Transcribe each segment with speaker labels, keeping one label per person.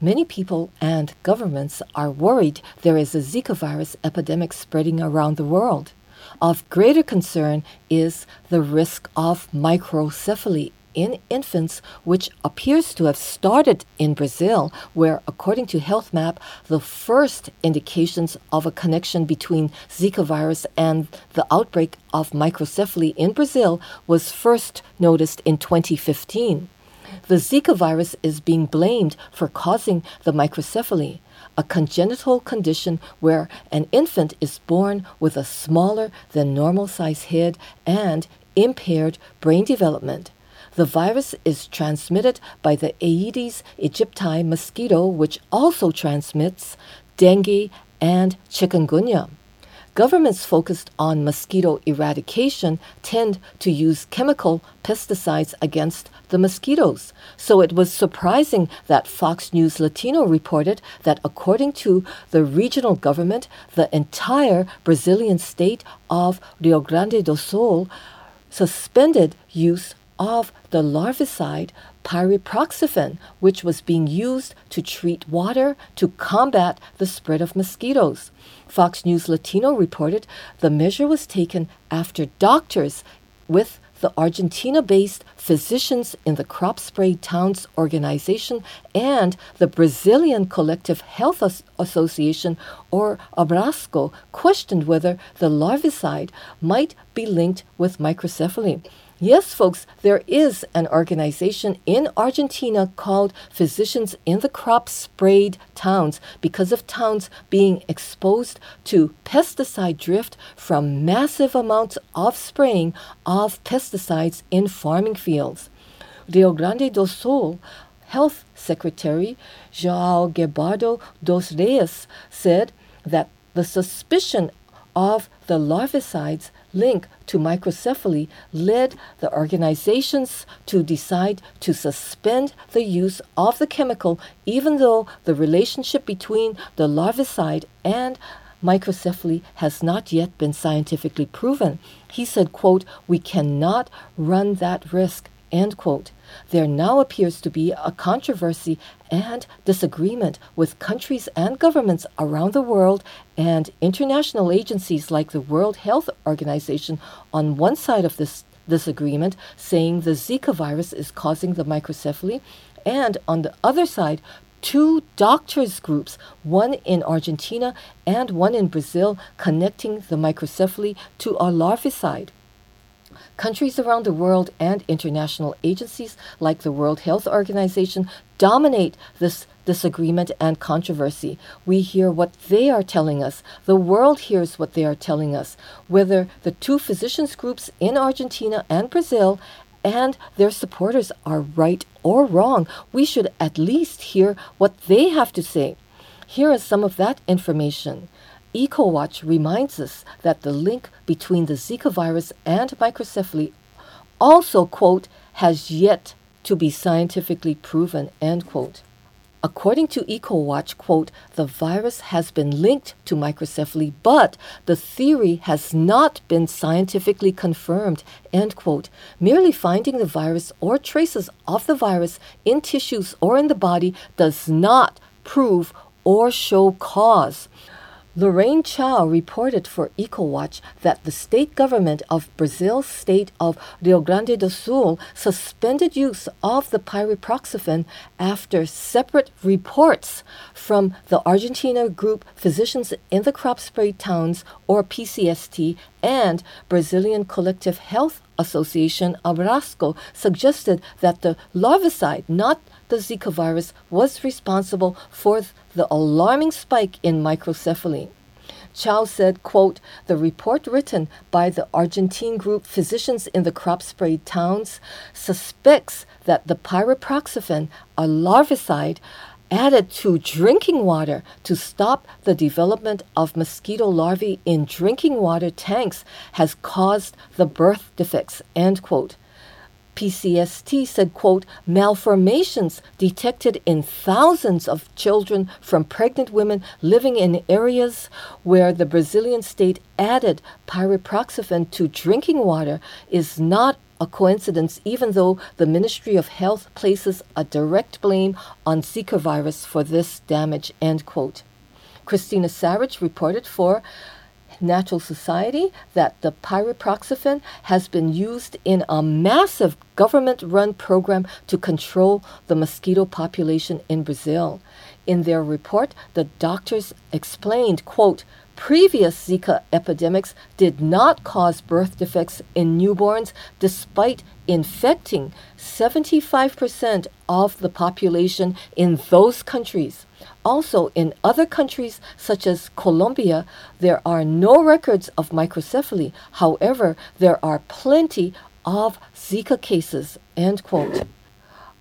Speaker 1: Many people and governments are worried there is a Zika virus epidemic spreading around the world. Of greater concern is the risk of microcephaly in infants, which appears to have started in Brazil, where, according to HealthMap, the first indications of a connection between Zika virus and the outbreak of microcephaly in Brazil was first noticed in 2015. The Zika virus is being blamed for causing the microcephaly, a congenital condition where an infant is born with a smaller than normal size head and impaired brain development. The virus is transmitted by the Aedes aegypti mosquito, which also transmits dengue and chikungunya. Governments focused on mosquito eradication tend to use chemical pesticides against the mosquitoes. So it was surprising that Fox News Latino reported that according to the regional government, the entire Brazilian state of Rio Grande do Sul suspended use of the larvicide pyriproxyfen, which was being used to treat water to combat the spread of mosquitoes. Fox News Latino reported the measure was taken after doctors with the Argentina based Physicians in the Crop Spray Towns organization and the Brazilian Collective Health As- Association, or Abrasco, questioned whether the larvicide might be linked with microcephaly. Yes, folks, there is an organization in Argentina called Physicians in the Crop Sprayed Towns because of towns being exposed to pesticide drift from massive amounts of spraying of pesticides in farming fields. Rio Grande do Sul Health Secretary João Gabbardo dos Reis said that the suspicion of the larvicides link to microcephaly led the organizations to decide to suspend the use of the chemical, even though the relationship between the larvicide and microcephaly has not yet been scientifically proven. He said, quote, we cannot run that risk. There now appears to be a controversy and disagreement with countries and governments around the world and international agencies like the World Health Organization on one side of this disagreement, saying the Zika virus is causing the microcephaly, and on the other side, two doctors groups, one in Argentina and one in Brazil, connecting the microcephaly to a larvicide. Countries around the world and international agencies like the World Health Organization dominate this disagreement and controversy. We hear what they are telling us. The world hears what they are telling us. Whether the two physicians groups in Argentina and Brazil and their supporters are right or wrong, we should at least hear what they have to say. Here is some of that information. EcoWatch reminds us that the link between the Zika virus and microcephaly also, quote, has yet to be scientifically proven, end quote. According to EcoWatch, quote, the virus has been linked to microcephaly, but the theory has not been scientifically confirmed, end quote. Merely finding the virus or traces of the virus in tissues or in the body does not prove or show cause. Lorraine Chow reported for EcoWatch that the state government of Brazil's state of Rio Grande do Sul suspended use of the pyriproxyfen after separate reports from the Argentina group Physicians in the Crop Spray Towns, or PCST, and Brazilian Collective Health Association, Abrasco, suggested that the larvicide, not the Zika virus, was responsible for the alarming spike in microcephaly. Chow said, quote, the report written by the Argentine group Physicians in the Crop Sprayed Towns suspects that the pyriproxyfen, a larvicide, added to drinking water to stop the development of mosquito larvae in drinking water tanks has caused the birth defects, end quote. PCST said, quote, malformations detected in thousands of children from pregnant women living in areas where the Brazilian state added pyriproxyfen to drinking water is not a coincidence, even though the Ministry of Health places a direct blame on Zika virus for this damage. End quote. Christina Sarich reported for Natural Society that the pyriproxyfen has been used in a massive government run program to control the mosquito population in Brazil. In their report, the doctors explained, quote, Previous Zika epidemics did not cause birth defects in newborns despite infecting 75% of the population in those countries. Also, in other countries such as Colombia, there are no records of microcephaly. However, there are plenty of Zika cases. End quote.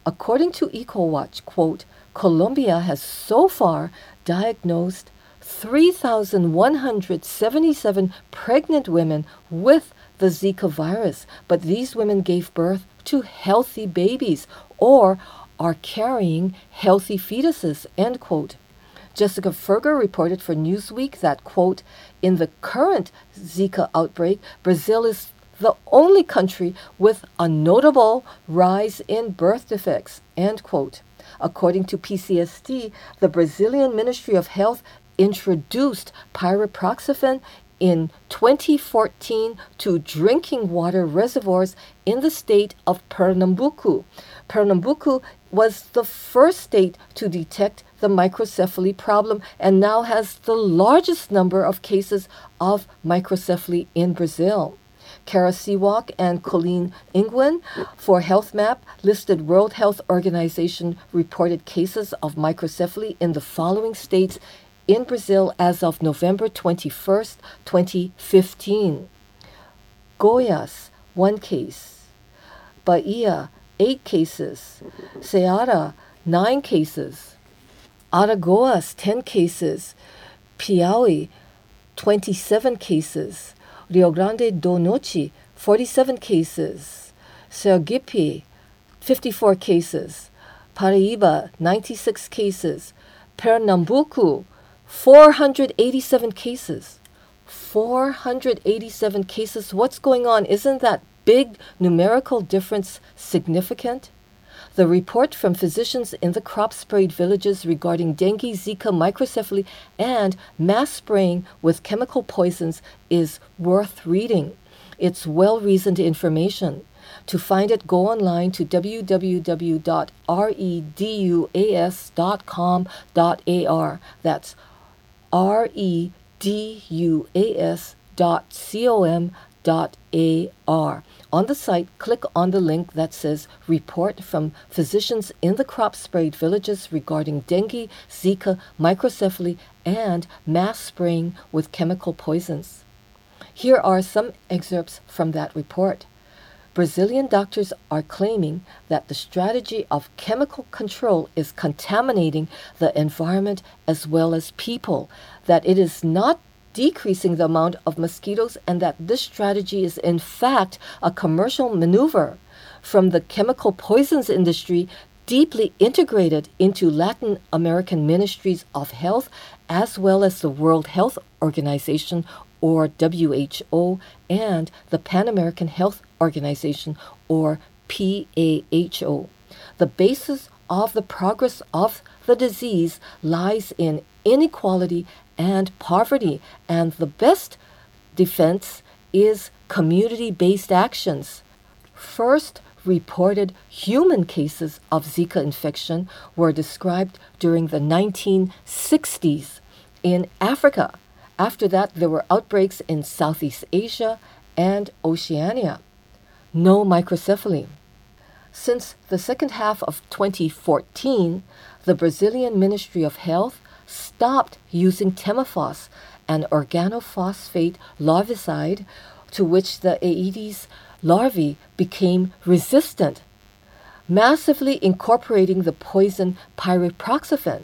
Speaker 1: According to EcoWatch, quote, Colombia has so far diagnosed 3,177 pregnant women with the Zika virus, but these women gave birth to healthy babies or are carrying healthy fetuses, end quote. Jessica Firger reported for Newsweek that, quote, in the current Zika outbreak, Brazil is the only country with a notable rise in birth defects, end quote. According to PCST, the Brazilian Ministry of Health introduced pyriproxyfen in 2014 to drinking water reservoirs in the state of Pernambuco. Pernambuco was the first state to detect the microcephaly problem and now has the largest number of cases of microcephaly in Brazil. Kara Sewalk and Colleen Ingwen for HealthMap listed World Health Organization reported cases of microcephaly in the following states in Brazil as of November 21st, 2015. Goiás, one case. Bahia, eight cases. Ceará, nine cases. Alagoas, 10 cases. Piauí, 27 cases. Rio Grande do Norte, 47 cases. Sergipe, 54 cases. Paraíba, 96 cases. Pernambuco, 487 cases. 487 cases. What's going on? Isn't that big numerical difference significant? The report from physicians in the crop sprayed villages regarding dengue, Zika, microcephaly, and mass spraying with chemical poisons is worth reading. It's well reasoned information. To find it, go online to www.reduas.com.ar. That's R E D U A S dot C O M dot A R. On the site, click on the link that says Report from Physicians in the Crop Sprayed Villages regarding dengue, Zika, microcephaly, and mass spraying with chemical poisons. Here are some excerpts from that report. Brazilian doctors are claiming that the strategy of chemical control is contaminating the environment as well as people, that it is not decreasing the amount of mosquitoes, and that this strategy is in fact a commercial maneuver from the chemical poisons industry deeply integrated into Latin American ministries of health as well as the World Health Organization or WHO and the Pan American Health Organization, or PAHO. The basis of the progress of the disease lies in inequality and poverty, and the best defense is community based actions. First reported human cases of Zika infection were described during the 1960s in Africa. After that, there were outbreaks in Southeast Asia and Oceania no microcephaly. Since the second half of 2014, the Brazilian Ministry of Health stopped using Temephos, an organophosphate larvicide to which the Aedes larvae became resistant, massively incorporating the poison pyriproxyfen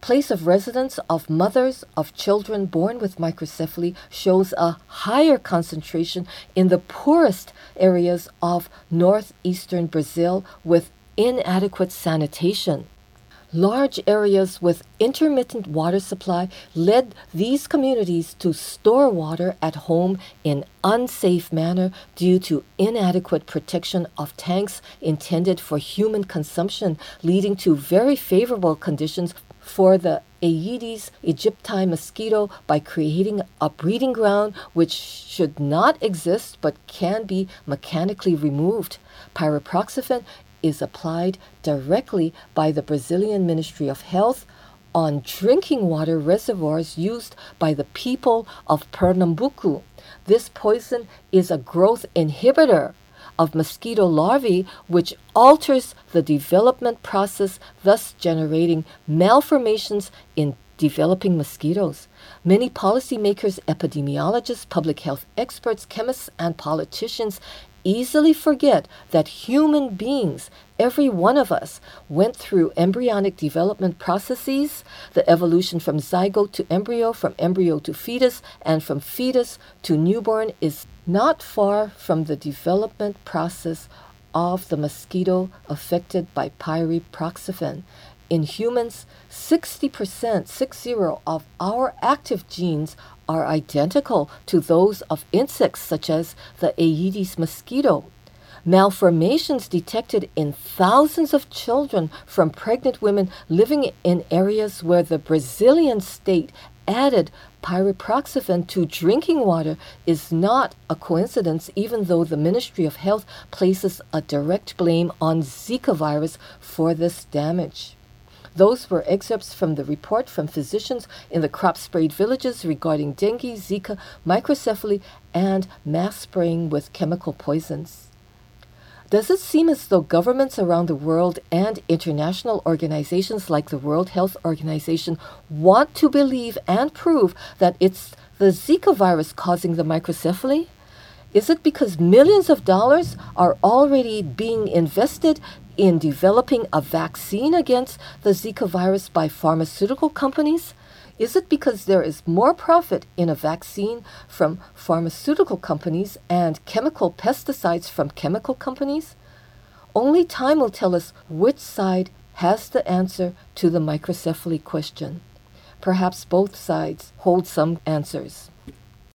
Speaker 1: place of residence of mothers of children born with microcephaly shows a higher concentration in the poorest areas of northeastern Brazil with inadequate sanitation. Large areas with intermittent water supply led these communities to store water at home in unsafe manner due to inadequate protection of tanks intended for human consumption, leading to very favorable conditions for the Aedes aegypti mosquito by creating a breeding ground which should not exist but can be mechanically removed. Pyriproxyfen is applied directly by the Brazilian Ministry of Health on drinking water reservoirs used by the people of Pernambuco. This poison is a growth inhibitor of mosquito larvae, which alters the development process, thus generating malformations in developing mosquitoes. Many policymakers, epidemiologists, public health experts, chemists, and politicians easily forget that human beings, every one of us, went through embryonic development processes, the evolution from zygote to embryo, from embryo to fetus, and from fetus to newborn is not far from the development process of the mosquito affected by pyriproxyfen. In humans, 60%, 60 of our active genes are identical to those of insects such as the Aedes mosquito. Malformations detected in thousands of children from pregnant women living in areas where the Brazilian state added pyriproxyfen to drinking water is not a coincidence, even though the Ministry of Health places a direct blame on Zika virus for this damage. Those were excerpts from the report from physicians in the crop sprayed villages regarding dengue, Zika, microcephaly, and mass spraying with chemical poisons. Does it seem as though governments around the world and international organizations like the World Health Organization want to believe and prove that it's the Zika virus causing the microcephaly? Is it because millions of dollars are already being invested in developing a vaccine against the Zika virus by pharmaceutical companies? Is it because there is more profit in a vaccine from pharmaceutical companies and chemical pesticides from chemical companies? Only time will tell us which side has the answer to the microcephaly question. Perhaps both sides hold some answers.